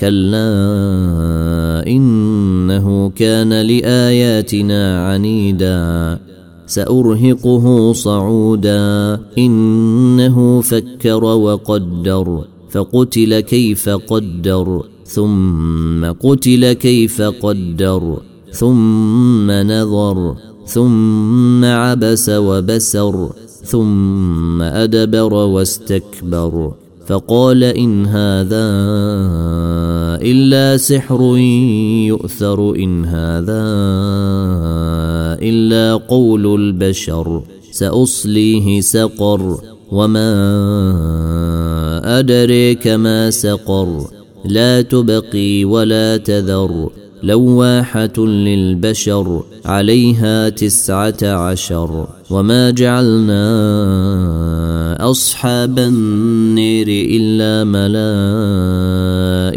كلا إنه كان لآياتنا عنيدا سأرهقه صعودا إنه فكر وقدر فقتل كيف قدر ثم قتل كيف قدر ثم نظر ثم عبس وبسر ثم أدبر واستكبر فقال إن هذا إلا سحر يؤثر إن هذا إلا قول البشر. سأصليه سقر. وما أدريك ما سقر. لا تبقي ولا تذر. لواحة للبشر. عليها تسعة عشر. وما جعلنا أصحاب النير إلا ملائكة.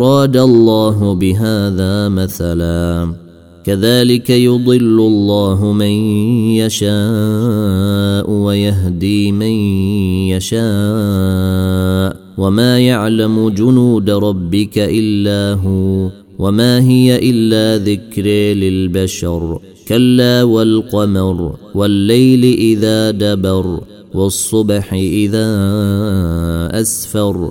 أراد الله بهذا مثلا. كذلك يضل الله من يشاء ويهدي من يشاء. وما يعلم جنود ربك إلا هو وما هي إلا ذكر للبشر. كلا والقمر والليل إذا دبر والصبح إذا أسفر.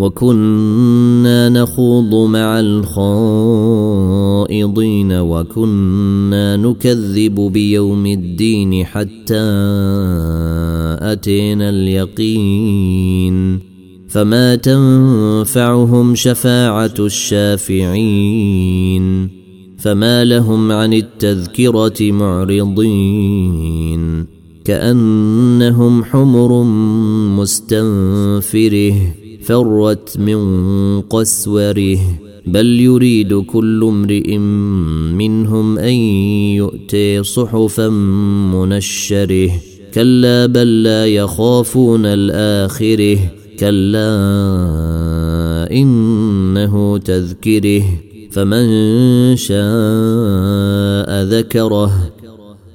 وكنا نخوض مع الخائضين وكنا نكذب بيوم الدين حتى أتينا اليقين فما تنفعهم شفاعة الشافعين فما لهم عن التذكرة معرضين كأنهم حمر مستنفره فرت من قسوره بل يريد كل امرئ منهم أن يؤتي صحفا منشره. كلا بل لا يخافون الآخره كلا إنه تذكره. فمن شاء ذكره.